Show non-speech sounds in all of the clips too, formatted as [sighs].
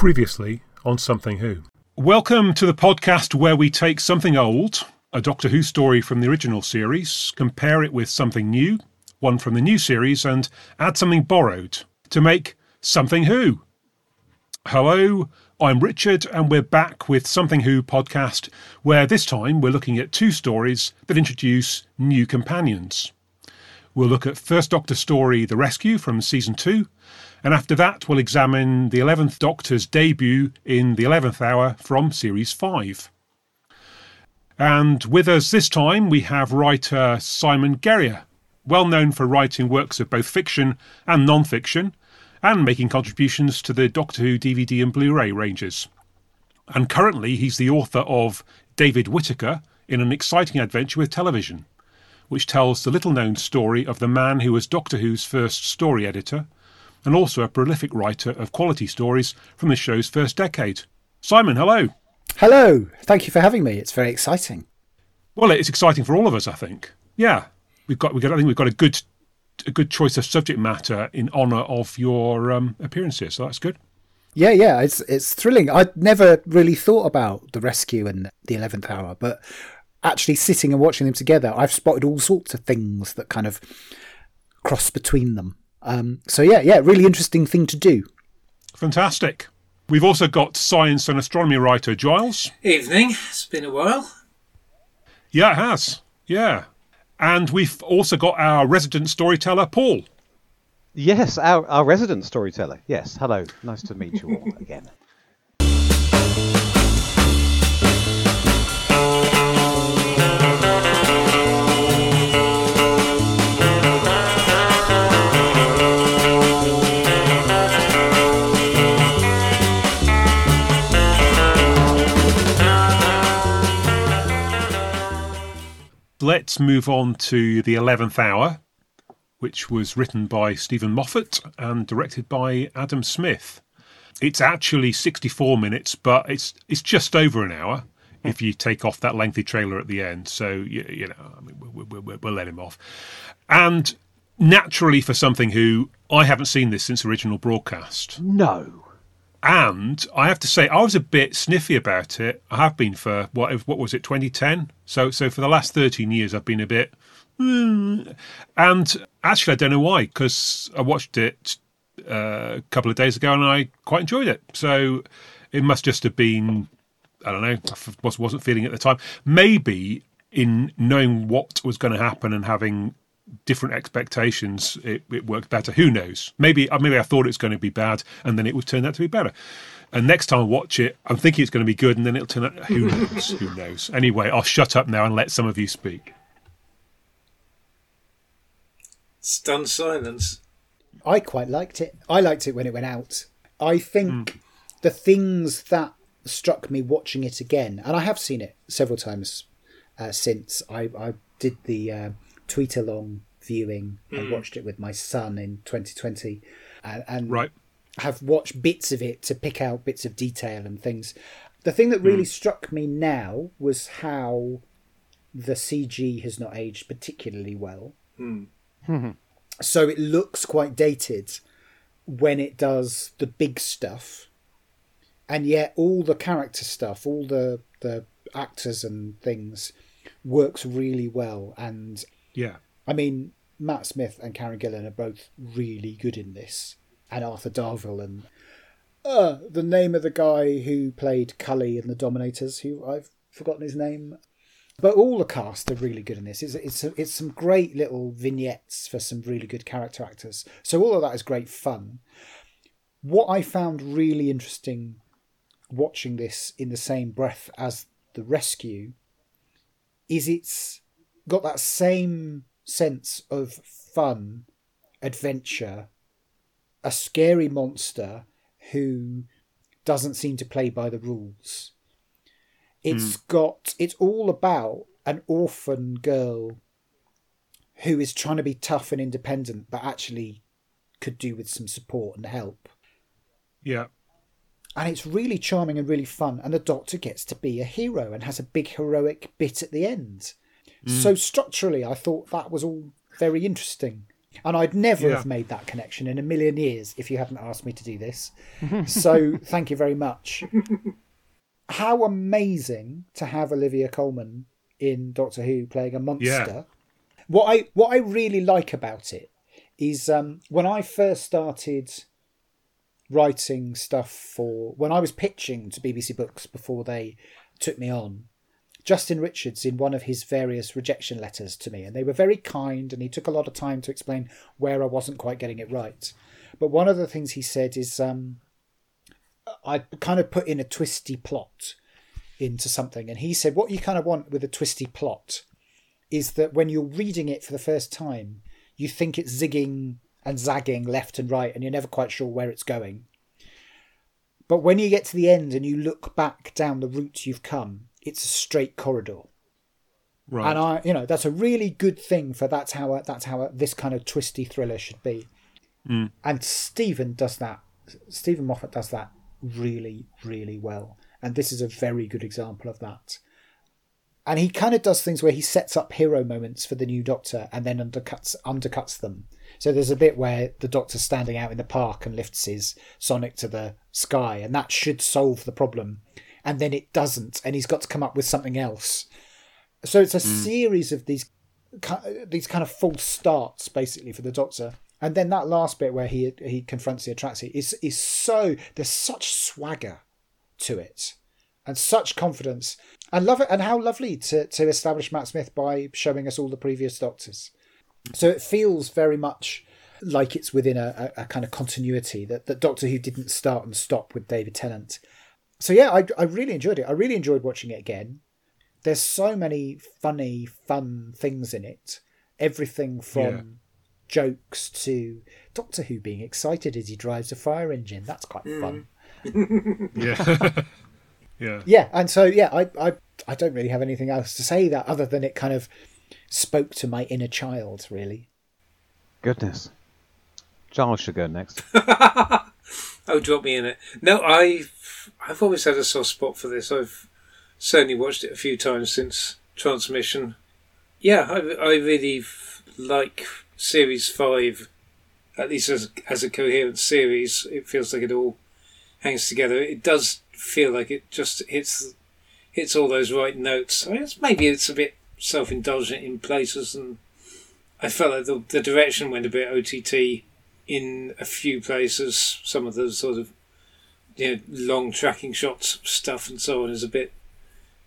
Previously on Something Who. Welcome to the podcast where we take something old, a Doctor Who story from the original series, compare it with something new, one from the new series, and add something borrowed to make Something Who. Hello, I'm Richard, and we're back with Something Who podcast, where this time we're looking at two stories that introduce new companions. We'll look at First Doctor story The Rescue from season 2, and after that we'll examine the 11th Doctor's debut in The 11th Hour from series 5. And with us this time we have writer Simon Guerrier, well known for writing works of both fiction and non fiction, and making contributions to the Doctor Who DVD and Blu ray ranges. And currently he's the author of David Whitaker in an exciting adventure with television which tells the little known story of the man who was Doctor Who's first story editor, and also a prolific writer of quality stories from the show's first decade. Simon, hello. Hello. Thank you for having me. It's very exciting. Well, it's exciting for all of us, I think. Yeah, we've got. We got. I think we've got a good, a good choice of subject matter in honour of your um, appearance here. So that's good. Yeah, yeah, it's it's thrilling. I'd never really thought about the rescue and the eleventh hour, but actually sitting and watching them together, I've spotted all sorts of things that kind of cross between them. Um, so yeah, yeah, really interesting thing to do. Fantastic. We've also got science and astronomy writer Giles. Evening. It's been a while. Yeah, it has. Yeah. And we've also got our resident storyteller, Paul. Yes, our, our resident storyteller. Yes, hello. Nice to meet you all again. Let's move on to The Eleventh Hour, which was written by Steven Moffat and directed by Adam Smith. It's actually 64 minutes, but it's it's just over an hour if you take off that lengthy trailer at the end. So you, you know, I mean, we'll, we'll, we'll let him off. And naturally, for something who I haven't seen this since original broadcast. No. And I have to say, I was a bit sniffy about it. I have been for what? What was it? 2010. So, so for the last 13 years, I've been a bit. Mm. And actually, I don't know why, because I watched it uh, a couple of days ago and I quite enjoyed it. So it must just have been. I don't know. I wasn't feeling at the time. Maybe in knowing what was going to happen and having different expectations, it, it worked better. Who knows? Maybe uh, maybe I thought it was going to be bad, and then it would turn out to be better. And next time I watch it, I'm thinking it's going to be good, and then it'll turn out. Who knows? who knows? Anyway, I'll shut up now and let some of you speak. Stunned silence. I quite liked it. I liked it when it went out. I think mm. the things that struck me watching it again, and I have seen it several times uh, since I, I did the. Uh, tweet along viewing. Mm. I hmm. watched it with my son in 2020, and, and right. have watched bits of it to pick out bits of detail and things. The thing that really mm. struck me now was how the CG has not aged particularly well. Mm. so it looks quite dated when it does the big stuff, and yet all the character stuff, all the the actors and things works really well and yeah. I mean, Matt Smith and Karen Gillan are both really good in this, and Arthur Darvill and uh, the name of the guy who played Cully in The Dominators, who I've forgotten his name. But all the cast are really good in this. It's it's it's some great little vignettes for some really good character actors. So all of that is great fun. What I found really interesting watching this in the same breath as the rescue is it's got that same sense of fun, adventure, a scary monster who doesn't seem to play by the rules. It's mm. got, it's all about an orphan girl who is trying to be tough and independent, but actually could do with some support and help. Yeah. And it's really charming and really fun. And the doctor gets to be a hero and has a big heroic bit at the end. So structurally, I thought that was all very interesting. And I'd never Yeah. have made that connection in a million years if you hadn't asked me to do this. [laughs] so thank you very much. How amazing to have Olivia Colman in Doctor Who playing a monster. What I what I really like about it is um, when I first started writing stuff for when I was pitching to BBC Books before they took me on. Justin Richards in one of his various rejection letters to me, and they were very kind, and he took a lot of time to explain where I wasn't quite getting it right. But one of the things he said is um, I kind of put in a twisty plot into something, and he said what you kind of want with a twisty plot is that when you're reading it for the first time, you think it's zigging and zagging left and right, and you're never quite sure where it's going. But when you get to the end and you look back down the route you've come, it's a straight corridor. Right. And I, you know, that's a really good thing for that's how a, that's how a, this kind of twisty thriller should be. Mm. And Steven does that. Steven Moffat does that really, really well. And this is a very good example of that. And he kind of does things where he sets up hero moments for the new Doctor and then undercuts undercuts them. So there's a bit where the Doctor's standing out in the park and lifts his Sonic to the sky, and that should solve the problem. And then it doesn't, and he's got to come up with something else. So it's a hmm. series of these these kind of false starts basically for the Doctor. And then that last bit where he he confronts the Atraxi is is so there's such swagger to it and such confidence. And love it and how lovely to, to establish Matt Smith by showing us all the previous Doctors. So it feels very much like it's within a, a, a kind of continuity that, that Doctor Who didn't start and stop with David Tennant. So yeah, I, I really enjoyed it. I really enjoyed watching it again. There's so many funny, fun things in it. Everything from Yeah. jokes to Doctor Who being excited as he drives a fire engine. That's quite mm. fun. [laughs] yeah. [laughs] yeah. Yeah, and so yeah, I, I I don't really have anything else to say that other than it kind of spoke to my inner child, really. Goodness. Charles should go next. [laughs] Oh, drop me in it. No, I've I've always had a soft spot for this. I've certainly watched it a few times since transmission. Yeah, I, I really like series five, at least as as a coherent series. It feels like it all hangs together. It does feel like it just hits hits all those right notes. I guess maybe it's a bit self indulgent in places, and I felt like the the direction went a bit OTT in a few places. Some of the sort of you know long tracking shots stuff and so on is a bit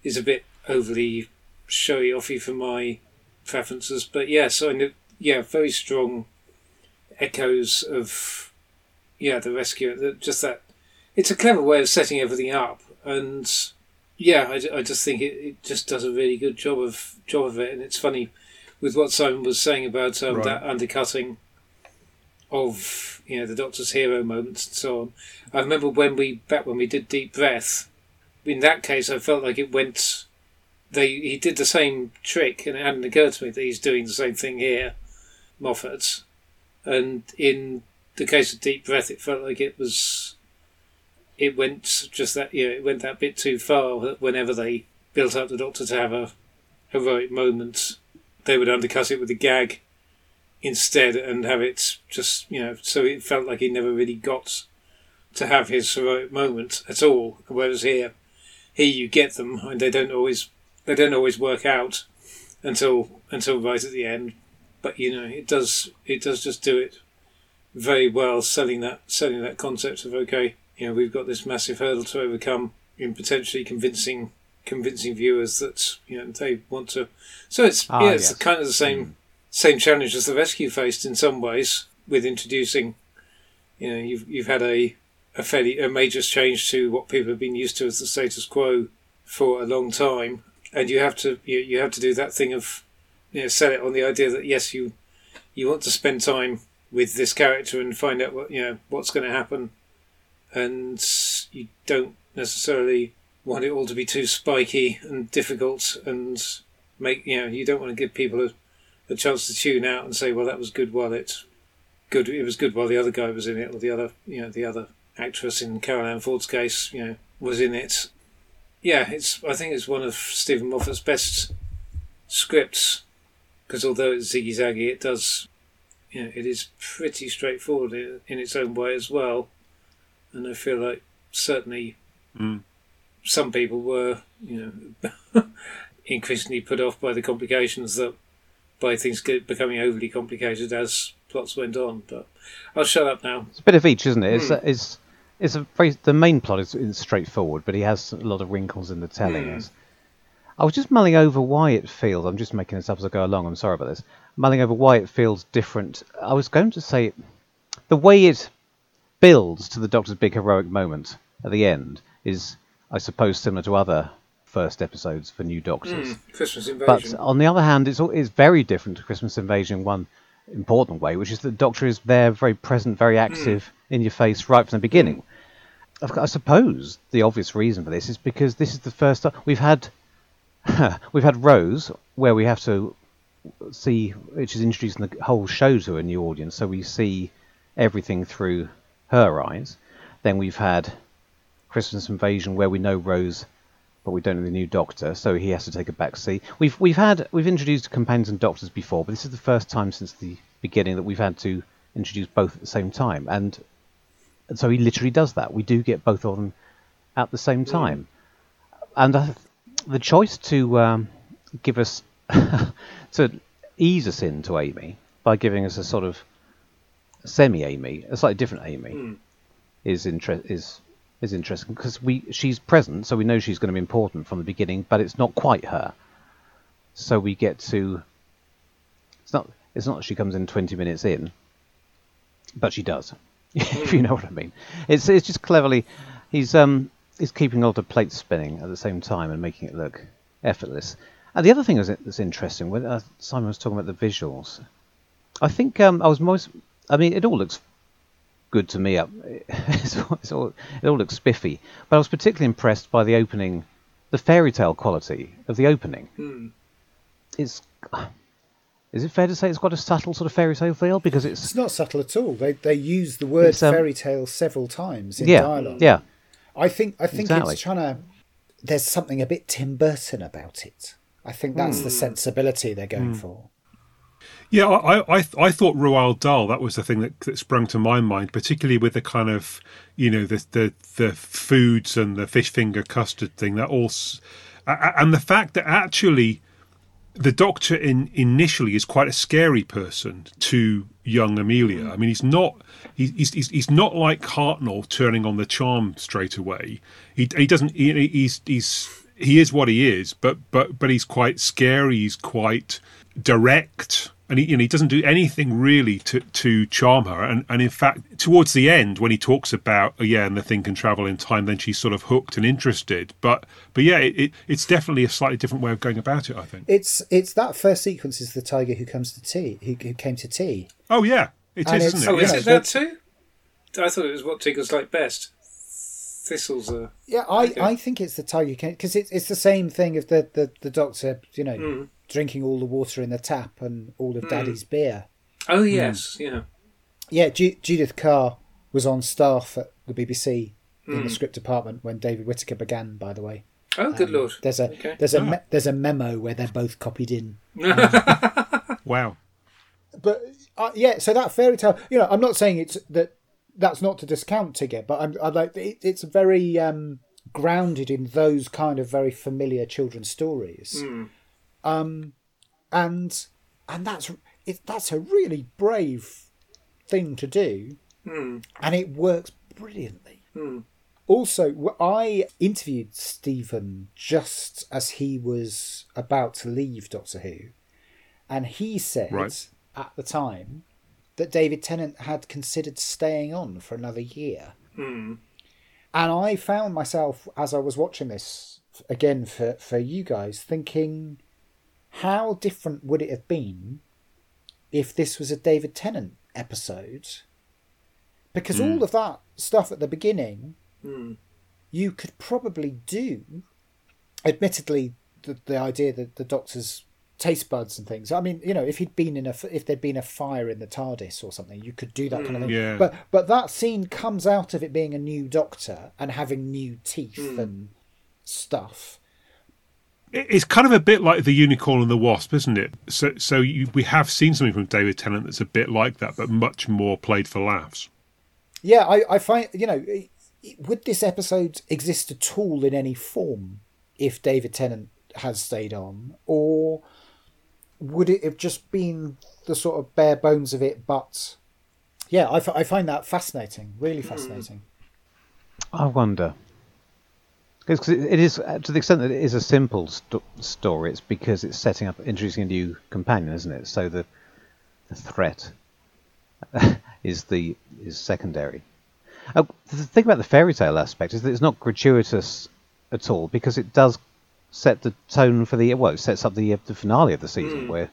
is a bit overly showy offy for my preferences. But yeah, so I know, yeah, very strong echoes of yeah the rescue. the- Just that it's a clever way of setting everything up, and yeah, I, I just think it, it just does a really good job of job of it. And it's funny with what Simon was saying about um, Right. that undercutting of you know the Doctor's hero moments and so on. I remember when we back when we did Deep Breath. In that case, I felt like it went. They he did the same trick, and it hadn't occurred to me that he's doing the same thing here, Moffat. And in the case of Deep Breath, it felt like it was. It went just that you know it went that bit too far. Whenever they built up the Doctor to have a heroic moment, they would undercut it with a gag instead and have it just you know so it felt like he never really got to have his heroic moment at all. Whereas here here you get them and they don't always they don't always work out until until right at the end. But you know it does it does just do it very well selling that selling that concept of okay you know we've got this massive hurdle to overcome in potentially convincing convincing viewers that you know they want to. So it's Ah, yeah it's yes. kind of the same same challenge as the rescue faced in some ways with introducing you know you've you've had a a fairly a major change to what people have been used to as the status quo for a long time. And you have to you, you have to do that thing of you know sell it on the idea that yes you you want to spend time with this character and find out what you know what's going to happen. And you don't necessarily want it all to be too spiky and difficult and make you know you don't want to give people a a chance to tune out and say, well, that was good while it good. It was good while the other guy was in it, or the other, you know, the other actress in Carole Ann Ford's case, you know, was in it. Yeah, it's. I think it's one of Steven Moffat's best scripts because although it's ziggy zaggy, it does you know, it is pretty straightforward in, in its own way as well. And I feel like certainly Mm. some people were, you know, [laughs] increasingly put off by the complications that by things get, becoming overly complicated as plots went on. But I'll shut up now. It's a bit of each, isn't it? It's, uh, it's, it's a very, the main plot is, is straightforward, but he has a lot of wrinkles in the telling. As- I was just mulling over why it feels. I'm just making this up as I go along. I'm sorry about this. Mulling over why it feels different. I was going to say the way it builds to the Doctor's big heroic moment at the end is, I suppose, similar to other first episodes for new Doctors. Mm, Christmas But on the other hand, it's, it's very different to Christmas Invasion in one important way, which is that the Doctor is there, very present, very active, in your face right from the beginning. I suppose the obvious reason for this is because this is the first time we've had [laughs] we've had Rose, where we have to see, which is introducing the whole show to a new audience, so we see everything through her eyes. Then we've had Christmas Invasion, where we know Rose but we don't know the new Doctor, so he has to take a back seat. We've we've had we've introduced companions and Doctors before, but this is the first time since the beginning that we've had to introduce both at the same time, and, and so he literally does that. We do get both of them at the same time, and uh, the choice to um, give us [laughs] to ease us into Amy by giving us a sort of semi Amy, a slightly different Amy, is interest is is interesting because we she's present, so we know she's going to be important from the beginning, but it's not quite her. So we get to. It's not. It's not she comes in twenty minutes in, but she does. [laughs] if you know what I mean. It's it's just cleverly. He's um he's keeping a lot of plates spinning at the same time and making it look effortless. And the other thing that's interesting when uh, Simon was talking about the visuals. I think um, I was most. I mean, it all looks good to me. Up, [laughs] it's all, it's all, it all looks spiffy. But I was particularly impressed by the opening, the fairy tale quality of the opening. Hmm. It's. Is it fair to say it's got a subtle sort of fairy tale feel because it's It's not subtle at all. They they use the word um, fairy tale several times in yeah dialogue. yeah I think I think Exactly. it's trying to. There's something a bit Tim Burton about it. I think that's Hmm. the sensibility they're going for. Yeah, I, I, I- I thought Roald Dahl. That was the thing that, that sprung to my mind, particularly with the kind of, you know, the the the foods and the fish finger custard thing. That all, s- a- a- and the fact that actually, the Doctor in initially is quite a scary person to young Amelia. Mm. I mean, he's not. He's he's he's not like Hartnell turning on the charm straight away. He he doesn't. He, he's he's he is what he is, but but but he's quite scary. He's quite direct, and he you know he doesn't do anything really to to charm her. And and in fact, towards the end, when he talks about oh yeah, and the thing can travel in time, then she's sort of hooked and interested. But but yeah, it, it it's definitely a slightly different way of going about it. I think. It's it's that first sequence is the tiger who comes to tea who, who came to tea. Oh yeah, it And is, it's- isn't Oh, it? is Yeah, it that too? I thought it was what Tigger's like best. Thistles are. Yeah, I, Okay. I think it's the tiger because it's it's the same thing of the, the, the doctor you know Hmm. Drinking all the water in the tap and all of Daddy's beer. Oh yes, yeah. Yeah, Ju- Judith Kerr was on staff at the BBC in Hmm. the script department when David Whitaker began. By the way, Oh, good lord. there's a Okay. there's a me- there's a memo where they're both copied in. [laughs] Wow. But uh, yeah, so that fairy tale, you know, I'm not saying it's that that's not to discount Tigger, but I'm, I like it, it's very um, grounded in those kind of very familiar children's stories, um, and and that's it, that's a really brave thing to do, hmm. and it works brilliantly. Hmm. Also, I interviewed Steven just as he was about to leave Doctor Who, and he said Right. at the time that David Tennant had considered staying on for another year. Hmm. And I found myself, as I was watching this again for, for you guys, thinking, how different would it have been if this was a David Tennant episode? Because all hmm. of that stuff at the beginning, hmm. you could probably do. Admittedly, the, the idea that the Doctor's taste buds and things. I mean, you know, if he'd been in a if there'd been a fire in the TARDIS or something, you could do that kind of hmm. thing. Yeah. But but that scene comes out of it being a new Doctor and having new teeth and stuff. It's kind of a bit like the unicorn and the wasp, isn't it? So, so you, we have seen something from David Tennant that's a bit like that, but much more played for laughs. Yeah, I, I find you know, would this episode exist at all in any form if David Tennant has stayed on, or would it have just been the sort of bare bones of it? But yeah, I, f- I find that fascinating, really hmm. fascinating. I wonder. Because it is, to the extent that it is a simple st- story, it's because it's setting up, introducing a new companion, isn't it? So the, the threat [laughs] is the is secondary. Uh, the thing about the fairy tale aspect is that it's not gratuitous at all because it does set the tone for the well, it sets up the, the finale of the season mm. where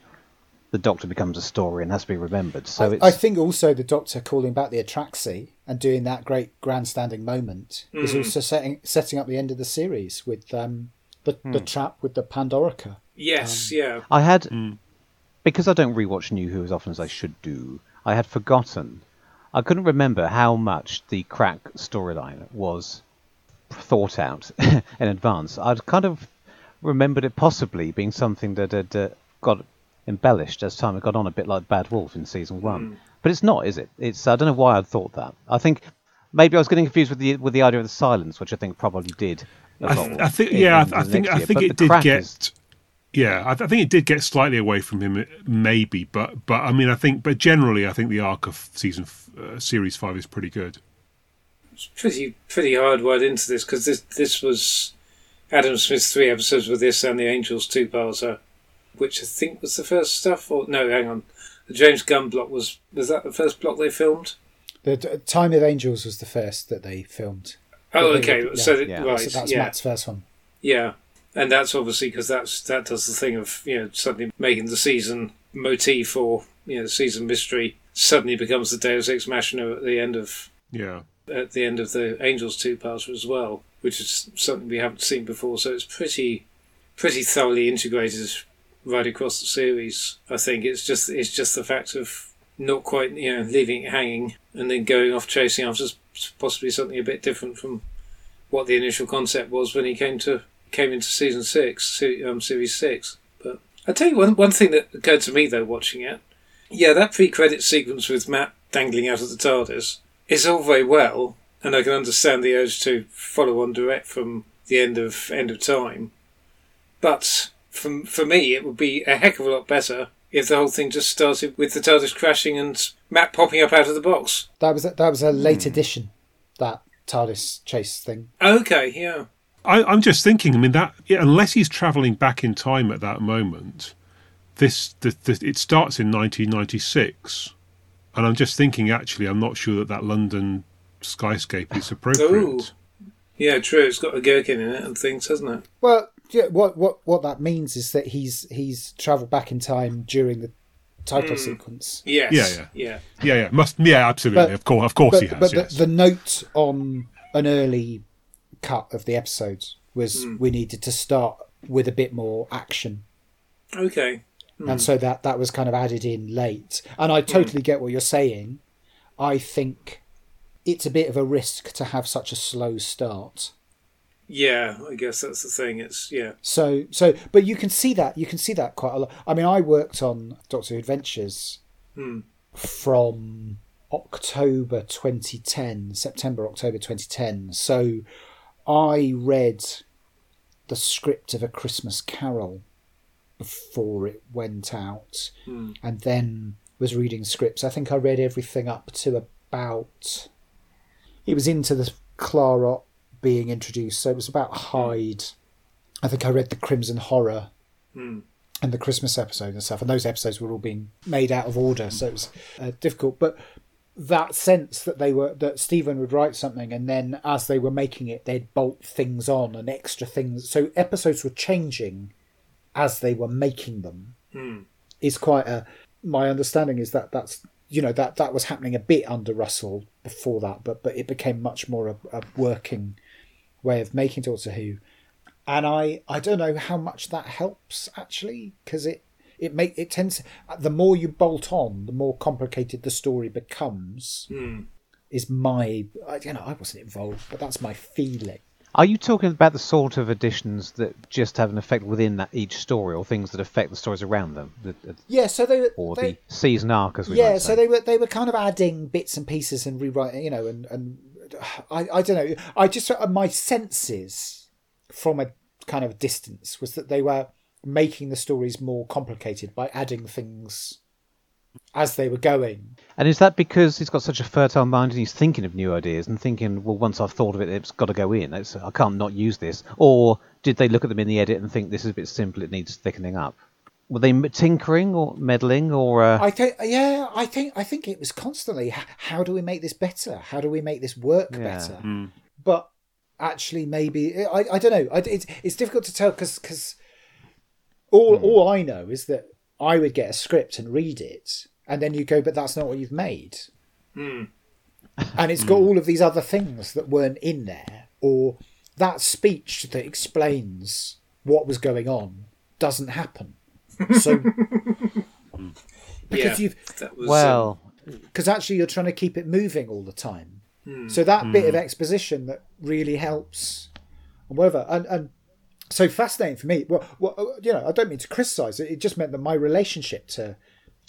the Doctor becomes a story and has to be remembered. So I, I, think also the Doctor calling back the Atraxi and doing that great grandstanding moment mm. is hmm. also setting setting up the end of the series with um, the mm. the trap with the Pandorica. Yes, um, yeah. I had hmm. because I don't rewatch New Who as often as I should do. I had forgotten. I couldn't remember how much the crack storyline was thought out [laughs] in advance. I'd kind of remembered it possibly being something that had uh, got embellished as time had gone on, a bit like Bad Wolf in season one. Mm. But it's not, is it? It's I don't know why I'd thought that. I think maybe I was getting confused with the with the idea of the silence, which I think probably did. I, th- I, think, yeah, I, I think I think it did get. Is... Yeah, I, th- I, think it did get slightly away from him, maybe, but but I mean, I think, but generally, I think the arc of season uh, series five is pretty good. It's pretty pretty hard word into this because this this was Adam Smith's three episodes with this and the Angels two parter, which I think was the first stuff. Or no, hang on, the James Gunn block was was that the first block they filmed? The Time of Angels was the first that they filmed. Oh, okay. yeah. So yeah. right, so that's yeah. Matt's first one. Yeah, and that's obviously because that's that does the thing of you know suddenly making the season motif or you know the season mystery suddenly becomes the Deus Ex Machina at the end of yeah at the end of the Angels two parts as well, which is something we haven't seen before. So it's pretty pretty thoroughly integrated right across the series. I think it's just it's just the fact of not quite you know leaving it hanging and then going off chasing after possibly something a bit different from what the initial concept was when he came to came into season six, um, series six. But I tell you one one thing that occurred to me though watching it, yeah, that pre-credit sequence with Matt dangling out of the TARDIS is all very well, and I can understand the urge to follow on direct from the end of end of time. But for for me, it would be a heck of a lot better if the whole thing just started with the TARDIS crashing and Matt popping up out of the box. That was a, that was a late hmm. edition. That TARDIS chase thing. Okay, yeah. I, am just thinking. I mean, that yeah, unless he's travelling back in time at that moment, this the, the, it starts in 1996. And I'm just thinking, actually, I'm not sure that that London skyscape is appropriate. Ooh. Yeah, true. It's got a gherkin in it and things, hasn't it? Well, yeah. What what what that means is that he's he's travelled back in time during the title mm. sequence. Yes. Yeah, yeah, yeah, yeah, yeah. Must, yeah, absolutely. But, of course, of course, but, he has. But yes. the, the, note on an early cut of the episode was mm. we needed to start with a bit more action. Okay and hmm. so that that was kind of added in late. And I totally mm. get what you're saying. I think it's a bit of a risk to have such a slow start. Yeah, I guess that's the thing. It's yeah. So so, but you can see that you can see that quite a lot. I mean, I worked on Doctor Who Adventures mm. from October 2010, September October 2010. So I read the script of A Christmas Carol before it went out, mm. and then was reading scripts. I think I read everything up to about. It was into the Clarot being introduced, so it was about Hide. I think I read the Crimson Horror. Mm. And the Christmas episode and stuff, and those episodes were all being made out of order, so it was uh, difficult. But that sense that they were that Steven would write something and then as they were making it they'd bolt things on and extra things so episodes were changing as they were making them mm. is quite a. My understanding is that that's you know that that was happening a bit under Russell before that, but but it became much more a, a working way of making Doctor Who, and I I don't know how much that helps actually because it it make it tends the more you bolt on, the more complicated the story becomes. Mm. Is my you know I wasn't involved, but that's my feeling. Are you talking about the sort of additions that just have an effect within that each story, or things that affect the stories around them? The, the, Yeah, so they were. or they, the season arc, as we yeah, might so they were they were kind of adding bits and pieces and rewriting, you know, and and [sighs] I I don't know. I just uh, my senses from a kind of distance was that they were making the stories more complicated by adding things as they were going. And is that because he's got such a fertile mind and he's thinking of new ideas and thinking, well, once I've thought of it, it's got to go in. It's, I can't not use this. Or did they look at them in the edit and think this is a bit simple, it needs thickening up? Were they tinkering or meddling or? Uh, I think, yeah, I think, I think it was constantly, how do we make this better? How do we make this work Yeah. better? Hmm. But actually, maybe I, I don't know. I, it's it's difficult to tell because because all hmm. all I know is that I would get a script and read it, and then you go, but that's not what you've made. Hmm. And it's got all of these other things that weren't in there, or that speech that explains what was going on doesn't happen. So [laughs] because yeah, you've that was, well, um, because actually you're trying to keep it moving all the time. Hmm. So that bit of hmm. exposition that really helps, and whatever, and and so fascinating for me. Well, well, uh, you know, I don't mean to criticise it. It just meant that my relationship to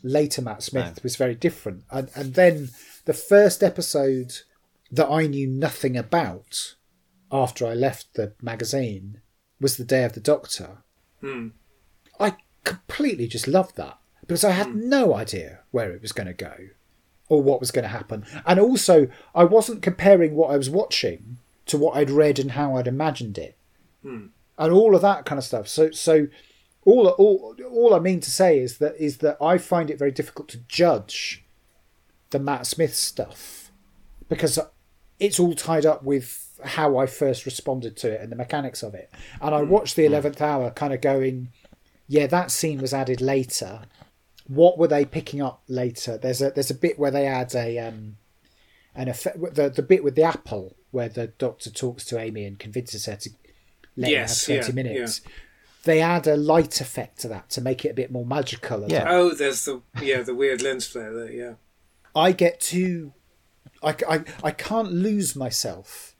later Matt Smith was very different, and and then the first episode that I knew nothing about after I left the magazine was the Day of the Doctor. Hmm. I completely just loved that because I had hmm. no idea where it was going to go or what was going to happen. And also, I wasn't comparing what I was watching to what I'd read and how I'd imagined it, hmm. and all of that kind of stuff. So, so all, all, all I mean to say is that is that I find it very difficult to judge the Matt Smith stuff because it's all tied up with how I first responded to it and the mechanics of it. And I hmm. watched the eleventh hour, kind of going, yeah, that scene was added later. What were they picking up later? There's a there's a bit where they add a um an effect the the bit with the apple where the doctor talks to Amy and convinces her to let Yes, her have twenty yeah, minutes. They add a light effect to that to make it a bit more magical. Yeah. Oh, there's the yeah the weird lens flare there. Yeah, I get too, I, I, I can't lose myself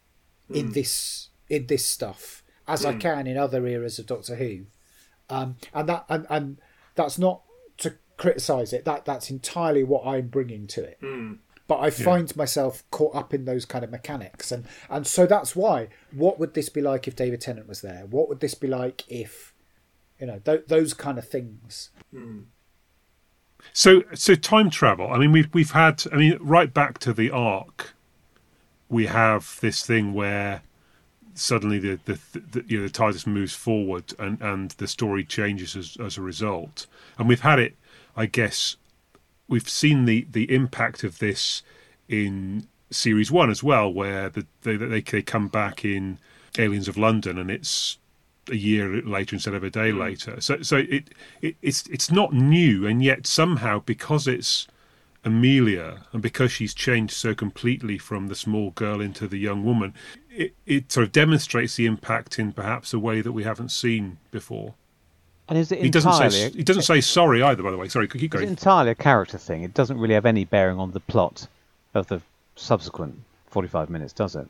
in this in this stuff as I can in other eras of Doctor Who, um, and that and, and that's not to criticise it. That that's entirely what I'm bringing to it. But I find myself caught up in those kind of mechanics, and and so that's why. What would this be like if David Tennant was there? What would this be like if, you know, th- those kind of things? So, so time travel. I mean, we've we've had. I mean, right back to the arc, we have this thing where suddenly the the, the you know the TARDIS moves forward and and the story changes as as a result. And we've had it. I guess we've seen the the impact of this in series one as well, where the, they they they come back in Aliens of London, and it's a year later instead of a day hmm. later. So so it, it it's it's not new, and yet somehow because it's Amelia and because she's changed so completely from the small girl into the young woman, it, it sort of demonstrates the impact in perhaps a way that we haven't seen before. and is it He doesn't entirely? say he doesn't say sorry either. By the way, sorry, keep going. entirely a character thing? It doesn't really have any bearing on the plot of the subsequent forty-five minutes, does it?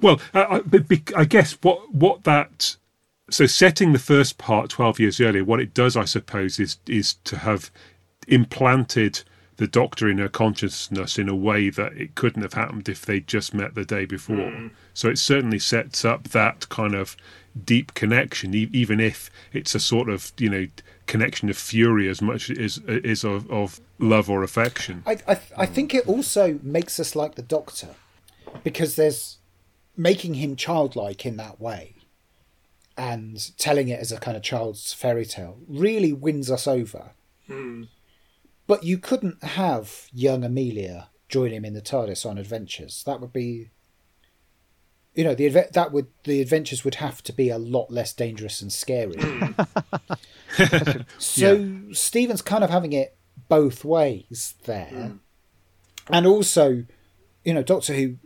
Well, uh, I, I guess what what that so setting the first part twelve years earlier, what it does, I suppose, is is to have implanted the Doctor in her consciousness in a way that it couldn't have happened if they'd just met the day before. Hmm. So it certainly sets up that kind of deep connection, e- even if it's a sort of you know connection of fury as much as is of, of love or affection. I, I, I think it also makes us like the Doctor because there's making him childlike in that way and telling it as a kind of child's fairy tale really wins us over. Hmm. But you couldn't have young Amelia join him in the TARDIS on adventures. That would be, you know, the adve- that would the adventures would have to be a lot less dangerous and scary. [laughs] so Steven's kind of having it both ways there, mm. and also, you know, Doctor Who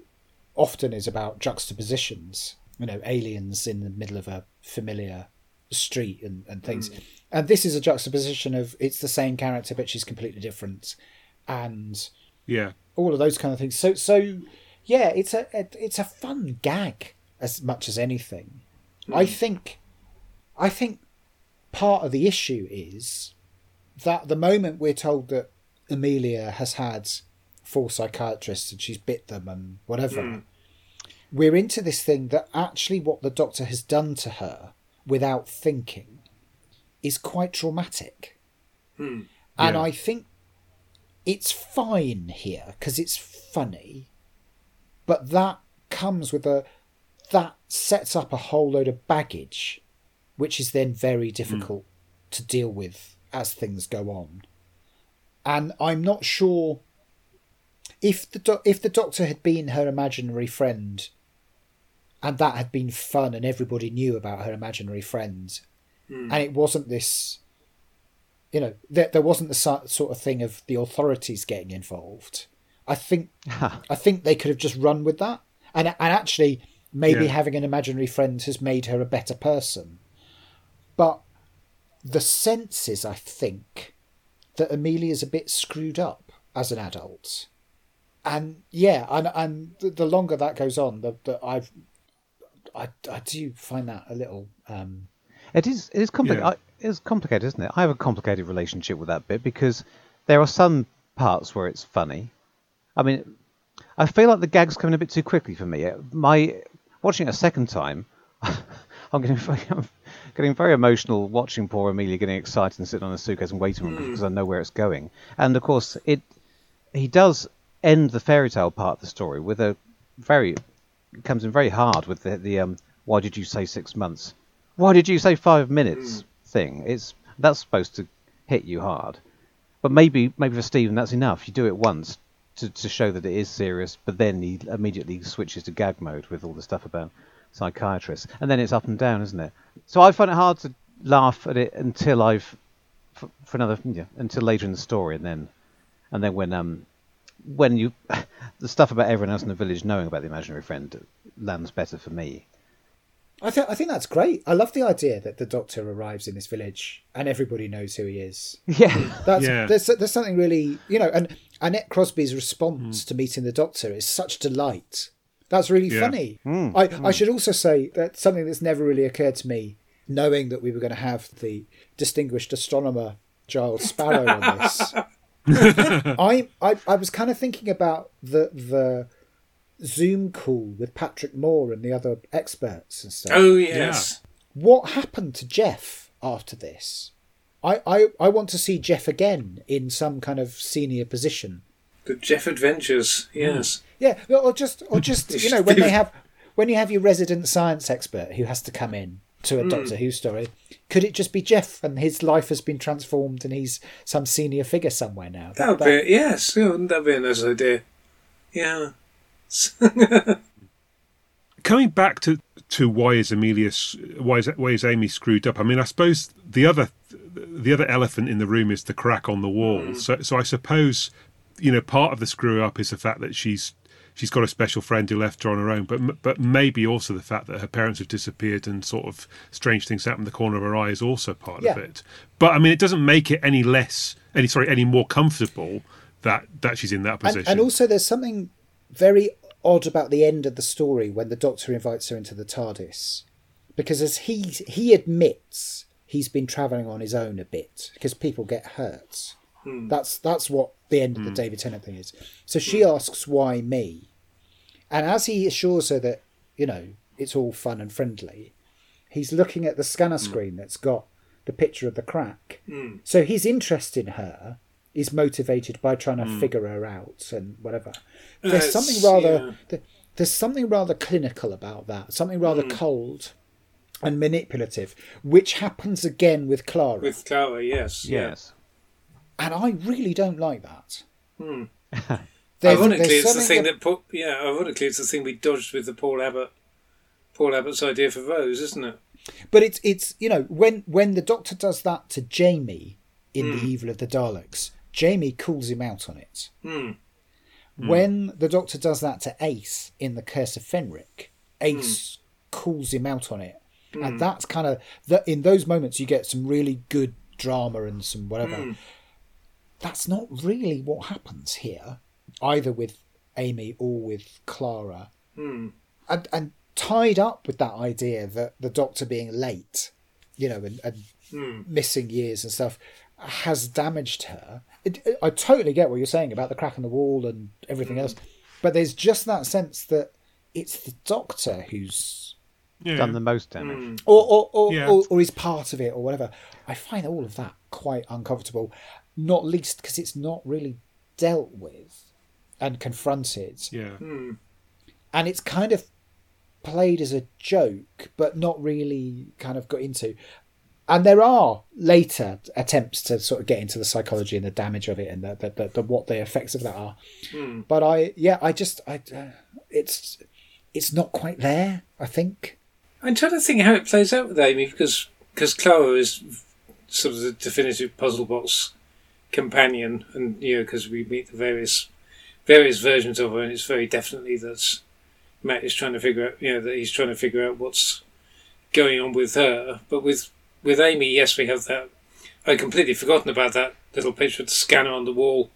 often is about juxtapositions. You know, aliens in the middle of a familiar street and, and things. Mm. And this is a juxtaposition of it's the same character but she's completely different, and Yeah. all of those kind of things. So so yeah, it's a it, it's a fun gag as much as anything. Hmm. I think, I think part of the issue is that the moment we're told that Amelia has had four psychiatrists and she's bit them and whatever, hmm. we're into this thing that actually what the doctor has done to her without thinking is quite traumatic. Hmm. And Yeah. I think it's fine here because it's funny, but that comes with a that sets up a whole load of baggage, which is then very hmm. difficult to deal with as things go on. And I'm not sure if the do- if the doctor had been her imaginary friend, and that had been fun, and everybody knew about her imaginary friend, and it wasn't this you know, there, there wasn't the so- sort of thing of the authorities getting involved. I think [laughs] I think they could have just run with that, and and actually maybe Yeah. having an imaginary friend has made her a better person. But the sense is, I think, that Amelia's a bit screwed up as an adult, and yeah, and and the, the longer that goes on, the, the I've I I do find that a little um It is. It is complicated. Yeah. It's complicated, isn't it? I have a complicated relationship with that bit because there are some parts where it's funny. I mean, I feel like the gag's coming a bit too quickly for me. My watching it a second time, [laughs] I'm getting very, [laughs] I'm getting very emotional watching poor Amelia getting excited and sitting on a suitcase and waiting because I know where it's going. And of course, it he does end the fairy tale part of the story with a very comes in very hard with the the um why did you say six months why did you say five minutes thing? It's that's supposed to hit you hard. But maybe maybe for Steven that's enough. You do it once to, to show that it is serious but then he immediately switches to gag mode with all the stuff about psychiatrists. And then it's up and down isn't it? So I find it hard to laugh at it until I've for, for another yeah, until later in the story and then and then when um when you [laughs] the stuff about everyone else in the village knowing about the imaginary friend lands better for me. I think I think that's great. I love the idea that the Doctor arrives in this village and everybody knows who he is. Yeah, [laughs] That's Yeah. there's there's something really you know, and Annette Crosbie's response hmm. to meeting the Doctor is such delight. That's really Yeah. funny. Hmm. I hmm. I should also say that something that's never really occurred to me, knowing that we were going to have the distinguished astronomer Giles Sparrow on this. [laughs] I, I I was kind of thinking about the the Zoom call with Patrick Moore and the other experts and stuff Oh yes. what happened to Jeff after this? I, I, I want to see Jeff again in some kind of senior position. The Jeff Adventures. Hmm. Yes. Yeah, or just or just [laughs] you know when they have when you have your resident science expert who has to come in to a hmm. Doctor Who story, could it just be Jeff and his life has been transformed and he's some senior figure somewhere now? That would that- be yes. Yeah, wouldn't that be a nice idea? Yeah. [laughs] coming back to to why is Amelia why is why is Amy screwed up? I mean, I suppose the other the other elephant in the room is the crack on the wall. Mm. So so I suppose you know part of the screw up is the fact that she's she's got a special friend who left her on her own, but but maybe also the fact that her parents have disappeared and sort of strange things happen in the corner of her eye is also part Yeah. of it. But I mean, it doesn't make it any less any sorry any more comfortable that that she's in that and, position. and also there's something very odd about the end of the story when the Doctor invites her into the TARDIS, because as he he admits he's been travelling on his own a bit because people get hurt. Hmm. That's that's what the end of the hmm. David Tennant thing is. So she hmm. asks why me, and as he assures her that you know it's all fun and friendly, he's looking at the scanner screen that's got the picture of the crack. So his interest in her is motivated by trying to figure her out and whatever. There's It's- something rather yeah. th- there's something rather clinical about that. Something rather cold and manipulative, which happens again with Clara. With Clara, yes. Yeah. yes. and I really don't like that. Hmm. [laughs] There's- Ironically, there's it's the thing that put. Yeah, ironically, it's the thing we dodged with the Paul Abbott. Paul Abbott's idea for Rose, isn't it? But it's it's you know when when the Doctor does that to Jamie in Hmm. the Evil of the Daleks, Jamie calls him out on it. Hmm. When the Doctor does that to Ace in the Curse of Fenric, Ace Hmm. calls him out on it, and that's kind of that. In those moments, you get some really good drama and some whatever. Hmm. That's not really what happens here, either with Amy or with Clara. Hmm. and and tied up with that idea that the Doctor being late, you know, and, and Hmm. missing years and stuff has damaged her. It, it- I totally get what you're saying about the crack in the wall and everything Hmm. else, but there's just that sense that it's the Doctor who's Yeah. Done the most damage. Mm. or or or, Yeah. or, or is part of it or whatever. I find all of that quite uncomfortable, not least because it's not really dealt with and confronted, yeah. Hmm. Mm. and it's kind of played as a joke, but not really kind of got into. And there are later attempts to sort of get into the psychology and the damage of it and the, the, the, the what the effects of that are. But I, yeah, I just, I, uh, it's, it's not quite there. I think. I'm trying to think how it plays out with Amy because because Clara is sort of the definitive puzzle box companion, and you know because we meet the various various versions of her, and it's very definitely that Matt is trying to figure out, you know, that he's trying to figure out what's going on with her. But with with Amy, yes, we have that. I'd completely forgotten about that little picture of the scanner on the wall,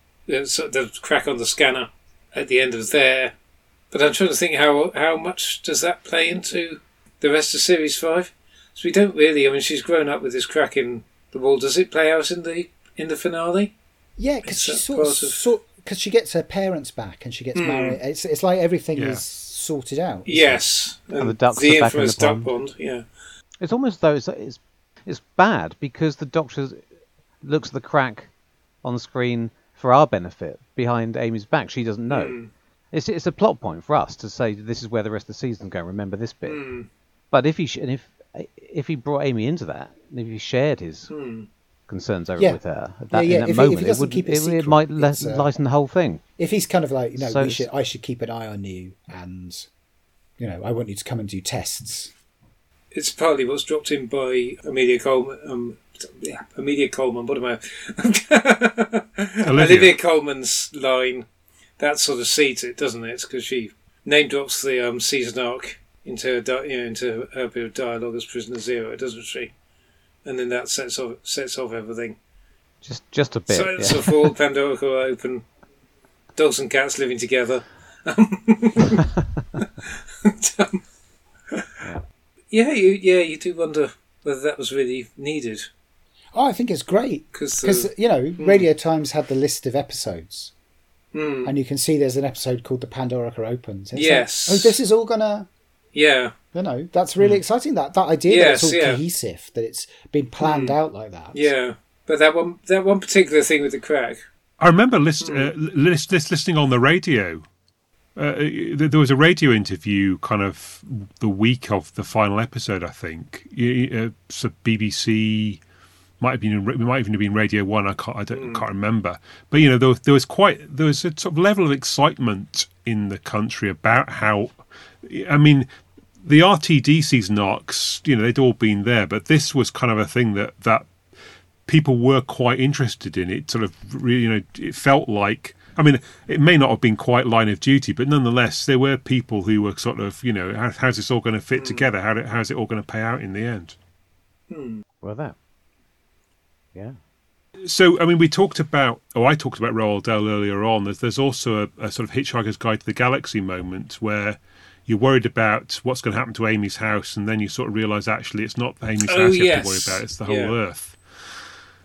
so the crack on the scanner at the end of there. But I'm trying to think how how much does that play into the rest of series five? So we don't really. I mean, she's grown up with this crack in the wall. Does it play out in the in the finale? Yeah, because she sort of, of- sort because she gets her parents back and she gets hmm. married. It's it's like everything Yeah. is sorted out. Yes, And the ducks are back in infamous the duck pond. pond. Yeah, It's almost though it's, it's it's bad because the doctor looks at the crack on the screen for our benefit behind Amy's back. She doesn't know. Hmm. It's it's a plot point for us to say this is where the rest of the season's going. Remember this bit. Hmm. But if he sh- and if if he brought Amy into that, and if he shared his Hmm. concerns over Yeah. with her at that, Yeah, yeah, in if that he- if moment, he it doesn't would keep it it, secret, might le- uh, lighten the whole thing. If he's kind of like, you know, So we should, I should keep an eye on you, and you know, I want you to come and do tests. It's partly what's dropped in by Amelia Coleman. Um, yeah, Amelia Coleman. What am I? [laughs] Olivia Colman's line. That sort of seeds it, doesn't it? Because she name drops the um, season arc into her, di- you know, into her bit of dialogue as Prisoner Zero, doesn't she? And then that sets off sets off everything. Just just a bit. Silence yeah. of all, [laughs] Pandora will open. Dogs and cats living together. [laughs] Um, yeah, you yeah you do wonder whether that was really needed Oh, I think it's great because because you know, Radio Times had the list of episodes, Hmm. and you can see there's an episode called "The Pandorica Opens." It's like, Yes. oh, this is all gonna. yeah You know, that's really exciting. That that idea that Hmm. It's all yeah. Hmm. cohesive, that it's been planned out like that. yeah, but that one that one particular thing with the crack. I remember list, uh, list, list, listening on the radio. Uh, there was a radio interview kind of the week of the final episode, I think. Uh, so BBC might have been, it might even have been Radio One. I can't, I don't, can't remember. But you know, there was, there was quite there was a sort of level of excitement in the country about how. I mean, the RTD season arcs, you know, they'd all been there, but this was kind of a thing that that people were quite interested in it. Sort of, really, you know, it felt like. I mean, it may not have been quite line of duty, but nonetheless, there were people who were sort of, you know, how, how's this all going to fit hmm. together? How how's it all going to pay out in the end? Hmm. Well, that. Yeah. So, I mean, we talked about, oh, I talked about Roald Dahl earlier on. There's, there's also a, a sort of Hitchhiker's Guide to the Galaxy moment where you're worried about what's going to happen to Amy's house, and then you sort of realise actually it's not Amy's Oh, house you have to worry about; it's the whole Yeah. Earth.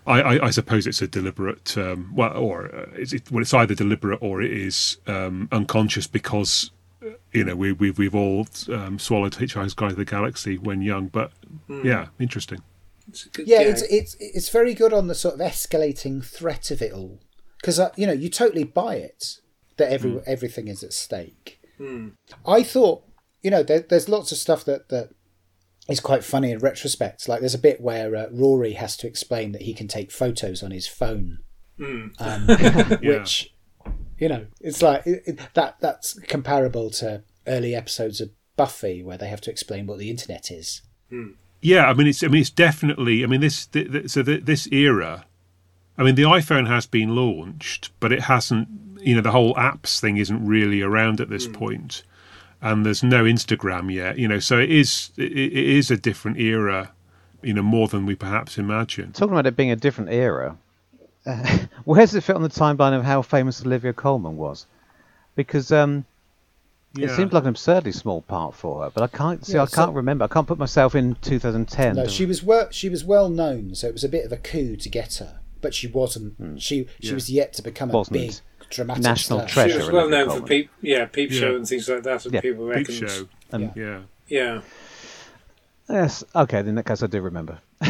I, I, I suppose it's a deliberate, um, well, or uh, it's, it, well, it's either deliberate or it is um, unconscious because uh, you know we, we've we've all um, swallowed Hitchhiker's Guide to the Galaxy when young. But yeah, interesting. It's Yeah, gag. it's it's it's very good on the sort of escalating threat of it all because uh, you know you totally buy it that every everything is at stake. I thought you know there, there's lots of stuff that that is quite funny in retrospect. Like there's a bit where uh, Rory has to explain that he can take photos on his phone, um, [laughs] which you know it's like it, it, that that's comparable to early episodes of Buffy where they have to explain what the internet is. Yeah, I mean it's I mean it's definitely I mean this th- th- so th- this era I mean the iPhone has been launched but it hasn't you know the whole apps thing isn't really around at this point and there's no Instagram yet you know so it is it, it is a different era you know more than we perhaps imagine Talking about it being a different era, [laughs] uh, where does it fit on the timeline of how famous Olivia Colman was? Because um, Yeah. It seemed like an absurdly small part for her, but I can't see. Yeah, I can't so- remember. I can't put myself in 2010. No, she was well. She was well known, so it was a bit of a coup to get her. But she wasn't. She she Yeah. was yet to become a Wasn't big dramatic national star. treasure. She was well known for peep, yeah, peep show Yeah. and things like that, and Yeah. people Peep show. Um, Yeah. yeah, Yes. Okay. In that case, I do remember. [laughs]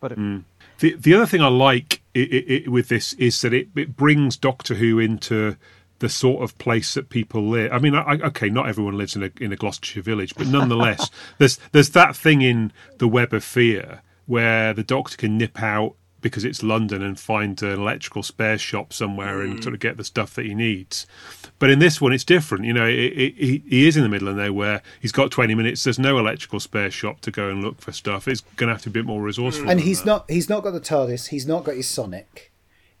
but it, The the other thing I like i i i with this is that it, it brings Doctor Who into the sort of place that people live. I mean, I, I- okay, not everyone lives in a in a Gloucestershire village, but nonetheless, [laughs] there's there's that thing in the Web of Fear where the Doctor can nip out because it's London and find an electrical spare shop somewhere and mm. sort of get the stuff that he needs. But in this one, it's different. You know, it, it, he, he is in the middle of nowhere. He's got 20 minutes. There's no electrical spare shop to go and look for stuff. It's going to have to be a bit more resourceful. and he's that. not. He's not got the TARDIS. He's not got his Sonic.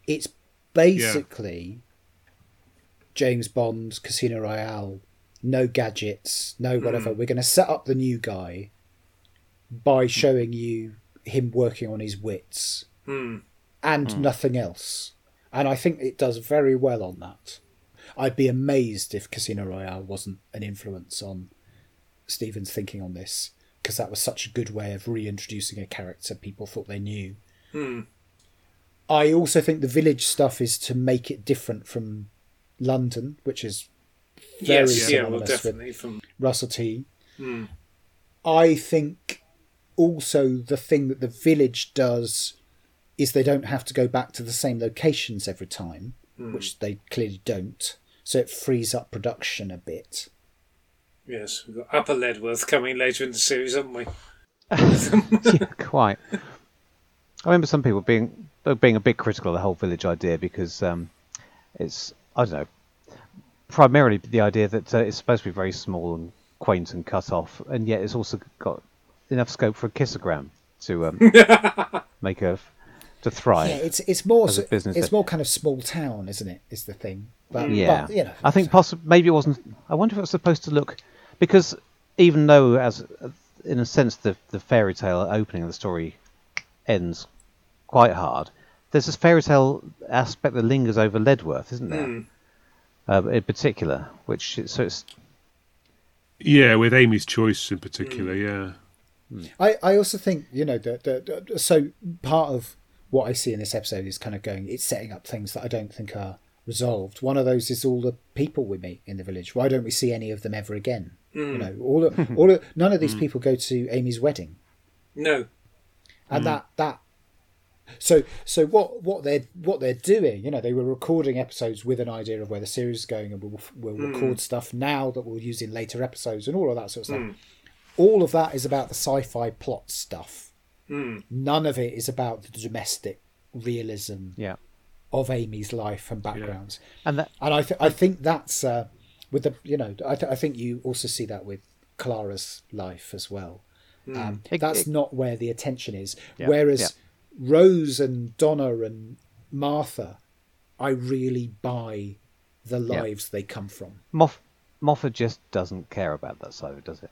It's basically James Bond's Casino Royale. No gadgets. No mm. whatever. We're going to set up the new guy by showing you him working on his wits and hmm. nothing else. And I think it does very well on that. I'd be amazed if Casino Royale wasn't an influence on Steven's thinking on this because that was such a good way of reintroducing a character people thought they knew. Hmm. I also think the village stuff is to make it different from London, which is very yes, yeah, well, synonymous with from Russell T. Hmm. I think also the thing that the village does is they don't have to go back to the same locations every time, which they clearly don't. So it frees up production a bit. yes, we've got Upper Leadworth coming later in the series, haven't we? [laughs] yeah, quite. I remember some people being being a bit critical of the whole village idea because um, it's I don't know primarily the idea that uh, it's supposed to be very small and quaint and cut off, and yet it's also got enough scope for a kissogram to um, [laughs] make a to thrive. Yeah, it's it's more As a business it's more kind of small town, isn't it? Is the thing. But, Yeah, but, you know, I think possibly maybe it wasn't. I wonder if it was supposed to look because even though, as in a sense, the the fairy tale opening of the story ends quite hard. There's this fairy tale aspect that lingers over Leadworth, isn't there? Uh, in particular, which is- so it's Yeah, with Amy's choice in particular, yeah. I, I also think you know that the, so part of what I see in this episode is kind of going it's setting up things that I don't think are resolved. One of those is all the people we meet in the village. Why don't we see any of them ever again? You hmm. know, all of, [laughs] all of, none of these hmm. people go to Amy's wedding, No, and hmm. that that so so what what they're what they're doing you know they were recording episodes with an idea of where the series is going and we'll, we'll record stuff now that we'll use in later episodes and all of that sort of stuff. All of that is about the sci-fi plot stuff none of it is about the domestic realism yeah, of amy's life and backgrounds. And that and i, th- I think that's uh, with the you know I, th- I think you also see that with clara's life as well. Um, It- that's it- not where the attention is. Yeah, whereas yeah. rose and donna and martha i really buy the lives they come from. Moff, Moffat just doesn't care about that side does it?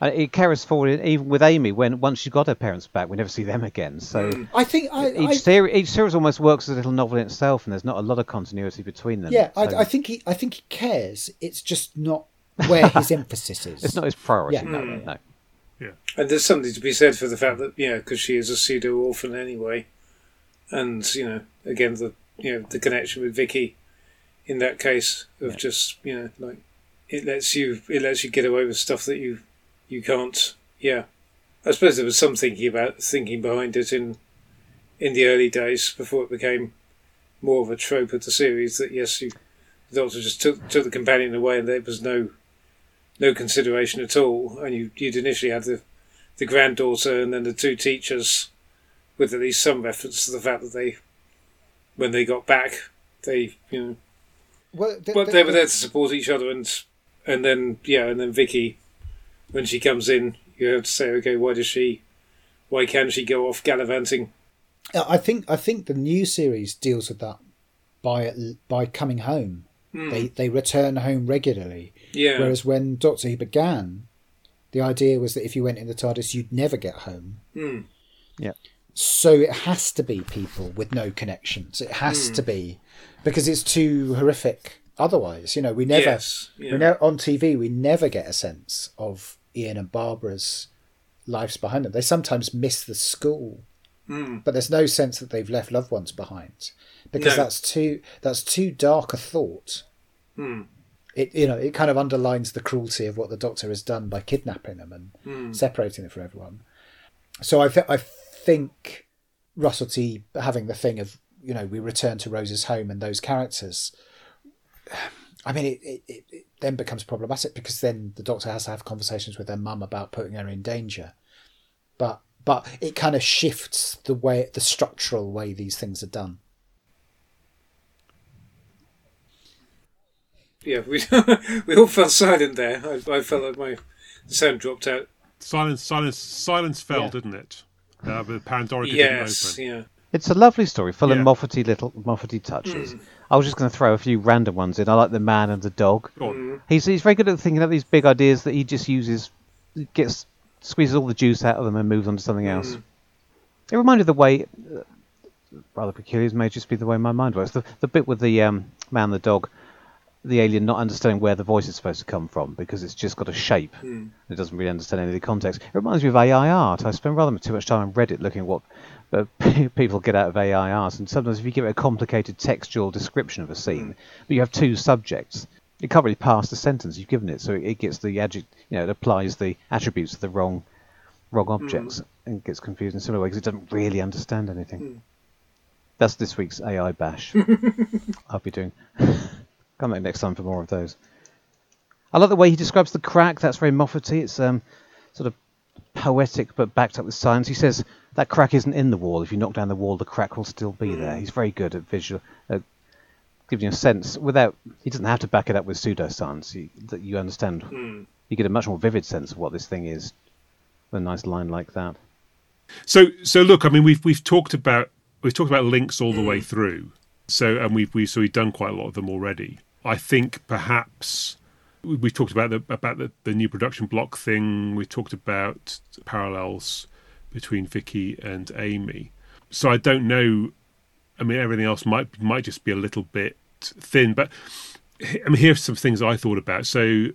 And it carries forward even with Amy when once she got her parents back, we never see them again. So hmm. i think i, each I series, each series almost works as a little novel in itself, and there's not a lot of continuity between them. yeah I, So I think he i think he cares it's just not [laughs] where his emphasis is it's not his priority. Yeah. No, hmm. no. and there's something to be said for the fact that yeah, because she is a pseudo orphan anyway, and you know again the you know the connection with Vicky, in that case of just you know like it lets you it lets you get away with stuff that you you can't. Yeah, I suppose there was some thinking about thinking behind it in in the early days before it became more of a trope of the series that yes you the doctor just took took the companion away and there was no no consideration at all and you you'd initially had the the granddaughter and then the two teachers with at least some reference to the fact that they when they got back they you know well, but th- they were there to support each other and and then yeah and then Vicky when she comes in you have to say okay why does she why can she go off gallivanting I think I think the new series deals with that by by coming home. They they return home regularly. yeah Whereas when Doctor Who began, the idea was that if you went in the TARDIS, you'd never get home. Hmm. Yeah. So it has to be people with no connections. It has to be because it's too horrific otherwise. You know, we never, Yes, yeah. we ne- on TV, we never get a sense of Ian and Barbara's lives behind them. They sometimes miss the school, Mm. but there's no sense that they've left loved ones behind because No. that's too that's too dark a thought. Hmm. It you know it kind of underlines the cruelty of what the Doctor has done by kidnapping them and Hmm. separating them from everyone. So I th- I think Russell T having the thing of you know we return to Rose's home and those characters. [sighs] I mean, it, it, it, it then becomes problematic because then the Doctor has to have conversations with their mum about putting her in danger. But but it kind of shifts the way the structural way these things are done. Yeah, we [laughs] we all fell silent there. I, I felt like my sound dropped out. Silence, silence, silence fell, Yeah. didn't it? Uh, but Pandora didn't Yes, open. yeah. It's a lovely story, full Yeah. of Moffaty little Moffaty touches. I was just going to throw a few random ones in. I like the man and the dog. Go on. He's he's very good at thinking of these big ideas that he just uses, gets squeezes all the juice out of them and moves on to something else. It reminded the way, uh, rather peculiar, it may just be the way my mind works. The the bit with the um, man and the dog, the alien not understanding where the voice is supposed to come from because it's just got a shape. Hmm. It doesn't really understand any of the context. It reminds me of AI art. I spend rather too much time on Reddit looking at what uh, [laughs] people get out of AI art, and sometimes if you give it a complicated textual description of a scene, hmm. but you have two subjects, it can't really pass the sentence you've given it, so it gets the adject, you know, it applies the attributes to the wrong, wrong hmm. objects, and gets confused in a similar way because it doesn't really understand anything. That's this week's AI bash. [laughs] I'll be doing. [laughs] Come back next time for more of those. I like the way he describes the crack. That's very Moffaty. It's um, sort of poetic but backed up with science. He says that crack isn't in the wall. If you knock down the wall, the crack will still be there. He's very good at visual, uh, giving you a sense without. He doesn't have to back it up with pseudoscience. You, that you understand. You get a much more vivid sense of what this thing is. with A nice line like that. So, so look, I mean, we've we've talked about we've talked about links all the way through. So, and we've we so we've done quite a lot of them already. I think perhaps we- talked about the about the, the new production block thing. We talked about parallels between Vicky and Amy. So I don't know. I mean, everything else might might just be a little bit thin. But I mean, here's some things I thought about. So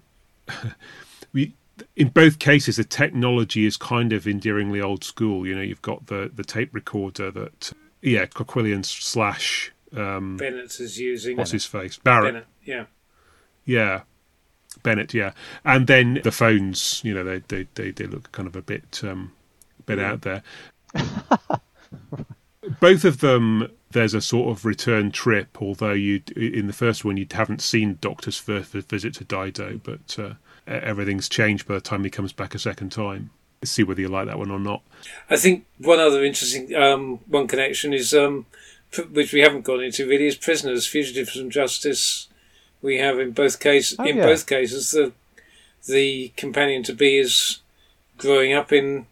[laughs] we in both cases the technology is kind of endearingly old school you know you've got the the tape recorder that yeah Koquillion slash um Bennett is using. what's his face? Barrett. Bennett, yeah. yeah. Bennett yeah. And then the phones you know they they they, they look kind of a bit um bit out there. [laughs] Both of them there's a sort of return trip although you in the first one you haven't seen doctor's first visit to dido but uh, everything's changed by the time he comes back a second time. See whether you like that one or not. I think one other interesting um, one connection is um, which we haven't gone into really is prisoners, fugitives from justice. We have in both cases Oh, in yeah. both cases the the companion to be is growing up in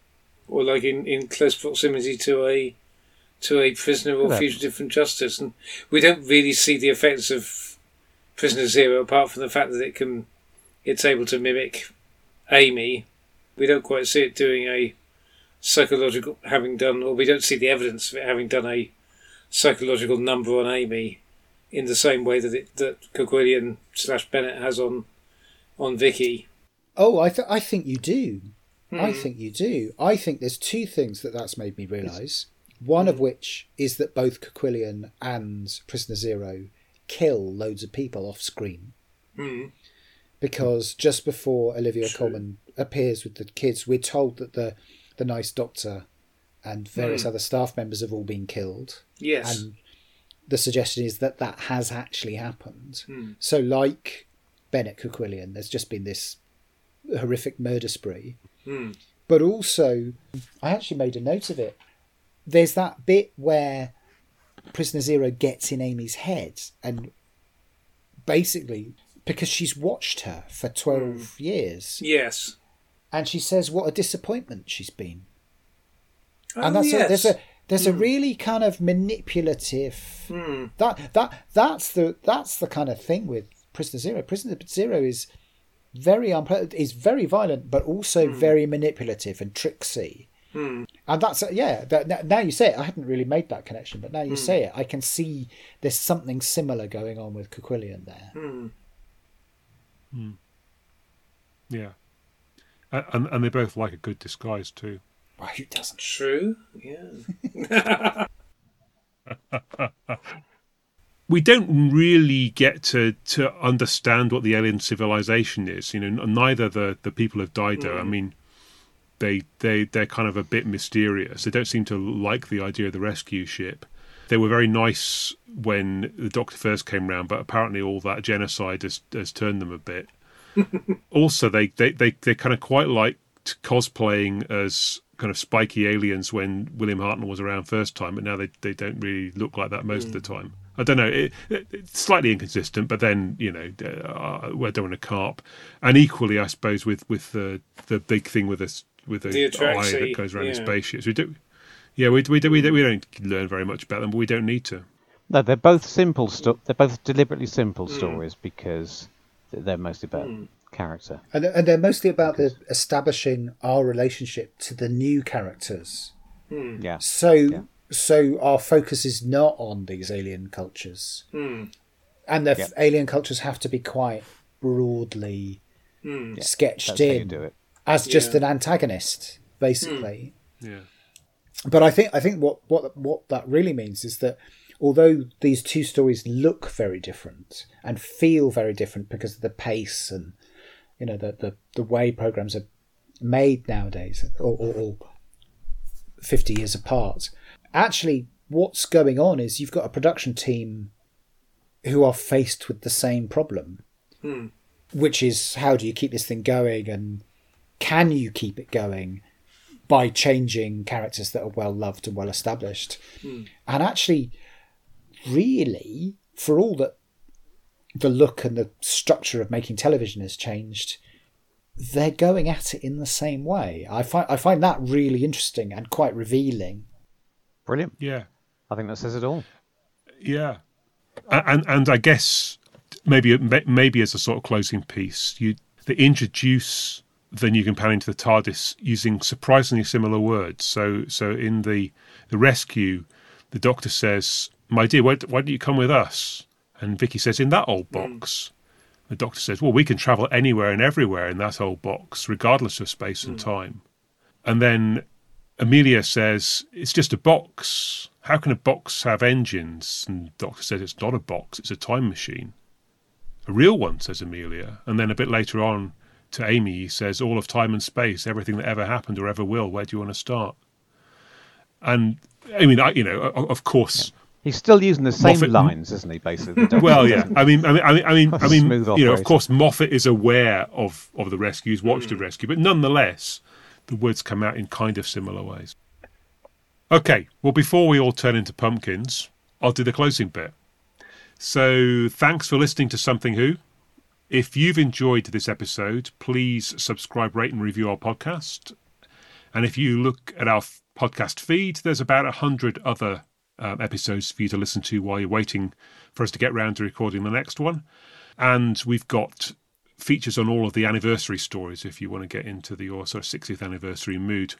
or like in, in close proximity to a to a prisoner or fugitive from justice, and we don't really see the effects of Prisoner Zero apart from the fact that it can it's able to mimic Amy. We don't quite see it doing a psychological having done, or we don't see the evidence of it having done a psychological number on Amy in the same way that it, that Koquillion slash Bennett has on on Vicky. Oh, I th- I think you do. I Hmm. think you do. I think there's two things that that's made me realise. One of which is that both Koquillion and Prisoner Zero kill loads of people off screen. Hmm. Because just before Olivia Colman appears with the kids, we're told that the the nice doctor and various other staff members have all been killed. Yes. And the suggestion is that that has actually happened. Hmm. So, like Bennett Koquillion, there's just been this horrific murder spree. Hmm. But also, I actually made a note of it. There's that bit where Prisoner Zero gets in Amy's head, and basically, because she's watched her for 12 years, Yes. and she says what a disappointment she's been Oh, and that's yes. a, there's a there's a really kind of manipulative Hmm. that that that's the that's the kind of thing with Prisoner Zero. Prisoner Zero is very unpleasant, is very violent, but also Hmm. very manipulative and tricksy. Hmm. And that's yeah. That, now you say it, I hadn't really made that connection, but now you Hmm. say it, I can see there's something similar going on with Koquillion there. Hmm. Yeah. And, and they both like a good disguise too. Well, who doesn't? True. Yeah. [laughs] we don't really get to to understand what the alien civilization is. You know, neither the the people of Dido. I mm. mean, they they they're kind of a bit mysterious. They don't seem to like the idea of the rescue ship. They were very nice when the Doctor first came round, but apparently all that genocide has has turned them a bit. [laughs] also, they they they they kind of quite liked cosplaying as kind of spiky aliens when William Hartnell was around first time, but now they they don't really look like that most of the hmm. time. I don't know. It, it, it's slightly inconsistent, but then you know, uh, I don't want to carp. And equally, I suppose with with the the big thing with this with the, The eye that goes around in yeah. spaceships, we do. Yeah, we we, do we hmm. we don't learn very much about them, but we don't need to. No, they're both simple. Sto- they're both deliberately simple hmm. stories because they're mostly about character. And, and they're mostly about the establishing our relationship to the new characters. Yeah. So so our focus is not on these alien cultures, Hmm. and the Yep. alien cultures have to be quite broadly Hmm. sketched That's in do it. as just an antagonist, basically. Yeah. But I think I think what what what that really means is that although these two stories look very different and feel very different because of the pace and you know the the, the way programs are made nowadays or, or, or 50 years apart. Actually what's going on is you've got a production team who are faced with the same problem hmm. which is how do you keep this thing going and can you keep it going by changing characters that are well loved and well established. Hmm. And actually, really, for all that the look and the structure of making television has changed, they're going at it in the same way. I find I find that really interesting and quite revealing. Brilliant. Yeah. I think that says it all. Yeah, and and I guess maybe maybe as a sort of closing piece, you they introduce the new companion to the TARDIS using surprisingly similar words. So so in the the rescue, the Doctor says, "My dear, why, why don't you come with us?" And Vicky says, "In that old hmm. box." The Doctor says, "Well, we can travel anywhere and everywhere in that old box, regardless of space and hmm. time." And then Amelia says, It's just a box. How can a box have engines? And the Doctor says, It's not a box, it's a time machine. A real one, says Amelia. And then a bit later on to Amy, he says, All of time and space, everything that ever happened or ever will, where do you want to start? And I mean, I, you know, of course. He's still using the same Moffat- lines, isn't he? Basically. [laughs] Well, yeah. I mean, I mean, I mean, I mean, I mean you know, of course, Moffat is aware of of the rescues, watched the hmm. rescue, but nonetheless, the words come out in kind of similar ways. Okay, well, before we all turn into pumpkins, I'll do the closing bit. So, thanks for listening to Something Who. If you've enjoyed this episode, please subscribe, rate, and review our podcast. And if you look at our podcast feed, there's about a hundred other um, episodes for you to listen to while you're waiting for us to get round to recording the next one. And we've got features on all of the anniversary stories if you want to get into the your sort of 60th anniversary mood.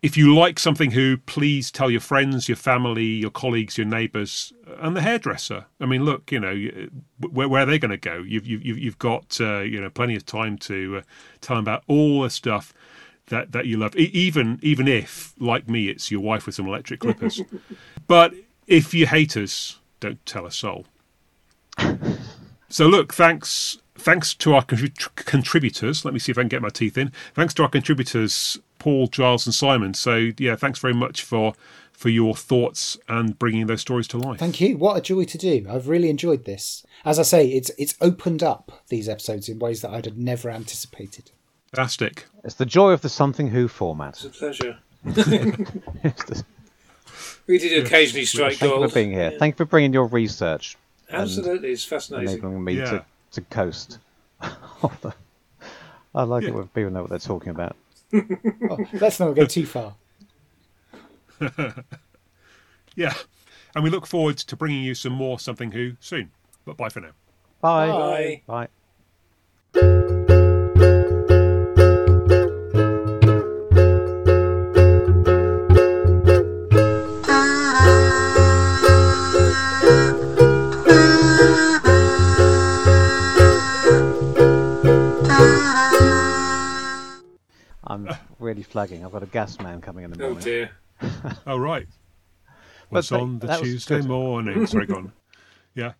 If you like something who, please tell your friends, your family, your colleagues, your neighbours, and the hairdresser. I mean, look, you know, where, where are they going to go? You've, you've, you've you've got, uh, you know, plenty of time to uh, tell them about all the stuff that, that you love. Even even if, like me, it's your wife with some electric clippers. [laughs] but if you hate us, don't tell a soul. So look, thanks thanks to our contrib- contributors. Let me see if I can get my teeth in. Thanks to our contributors, Paul, Giles, and Simon. So yeah, thanks very much for for your thoughts and bringing those stories to life. Thank you. What a joy to do. I've really enjoyed this. As I say, it's it's opened up these episodes in ways that I'd have never anticipated. Fantastic. It's the joy of the Something Who format. It's a pleasure. [laughs] It's the- We did occasionally strike Thank you gold. for being here. Yeah. Thank you for bringing your research, Absolutely, it's fascinating. enabling me Yeah. to, to coast. [laughs] I like it when people know what they're talking about. Oh, let's not go too far. [laughs] Yeah, and we look forward to bringing you some more something who soon. But bye for now. Bye. Bye. Bye. Be flagging. I've got a gas man coming in the morning. Oh morning. dear. [laughs] Oh right. But What's they- on the that Tuesday morning? [laughs] Sorry, go on. Yeah.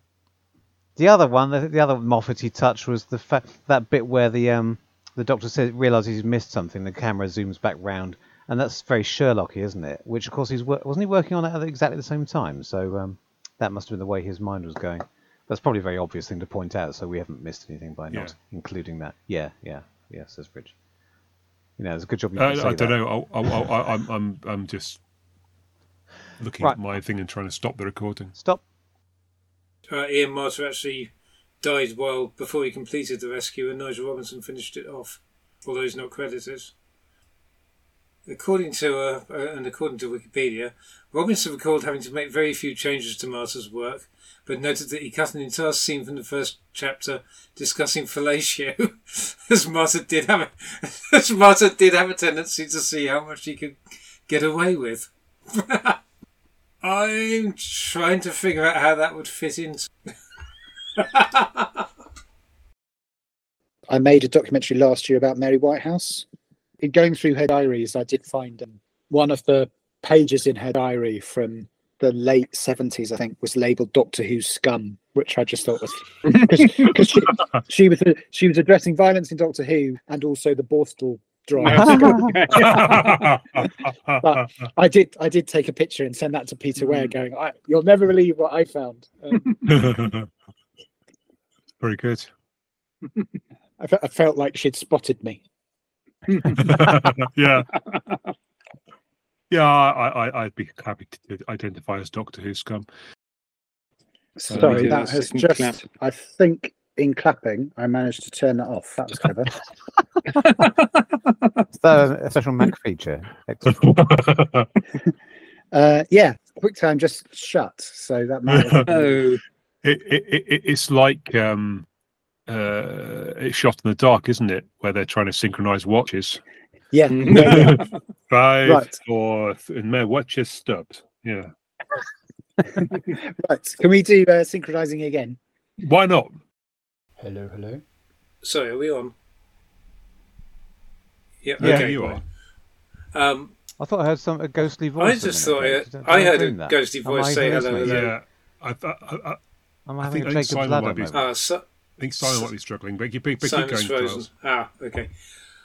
The other one, the, the other Moffaty touch was the fa- that bit where the um the doctor says realizes he's missed something. The camera zooms back round, and that's very Sherlocky, isn't it? Which of course he's wor- wasn't he working on it at exactly the same time? So um, that must have been the way his mind was going. That's probably a very obvious thing to point out, so we haven't missed anything by not Yeah. including that. Yeah, yeah, yeah, says Bridge. You know, it's a good job you Uh, say I don't that. know. I, I, I, I'm, I'm, I'm just looking Right. at my thing and trying to stop the recording. Stop. Uh, Ian Marter actually died while before he completed the rescue, and Nigel Robinson finished it off, although he's not credited. According to uh, uh, and according to Wikipedia, Robinson recalled having to make very few changes to Marter's work, but noted that he cut an entire scene from the first chapter discussing fellatio, [laughs] as Marter did have a, [laughs] as Marter did have a tendency to see how much he could get away with. [laughs] I'm trying to figure out how that would fit into. I made a documentary last year about Mary Whitehouse. In going through her diaries, I did find um, one of the pages in her diary from the late 70s, I think, was labeled Doctor Who scum, which I just thought was [laughs] because she, she was she was addressing violence in Doctor Who and also the Borstal drive. [laughs] [laughs] But I did I did take a picture and send that to Peter Ware, going, I, "You'll never believe what I found." Um, Very good. I, fe- I felt like she'd spotted me. yeah. Yeah, I, I, I'd be happy to identify as Doctor Who scum. Sorry, Sorry, that has just. clap. I think in clapping, I managed to turn that off. That was clever. [laughs] Is that a special Mac feature? Excellent. [laughs] uh, yeah, QuickTime just shut, so that might. have- [laughs] Oh, it, it, it, it's like um, uh, it's shot in the dark, isn't it? Where they're trying to synchronize watches. Yeah, Mm. yeah, yeah. [laughs] Five, Right. four, th- and my watch is stopped. Yeah. [laughs] right. Can we do uh, synchronizing again? Why not? Hello, hello. sorry, are we on? Yep, Yeah, okay. you are. Um, I thought I heard some a ghostly voice. a just thought it- Did- did I heard a that? ghostly voice say hello, hallucinating? hello. Yeah. I, th- I, I, Am I I think- having I a think Jacob's Simon ladder might be- moment? ah, so, think Simon might be struggling, but you but, but keep going, frozen. Ah, okay.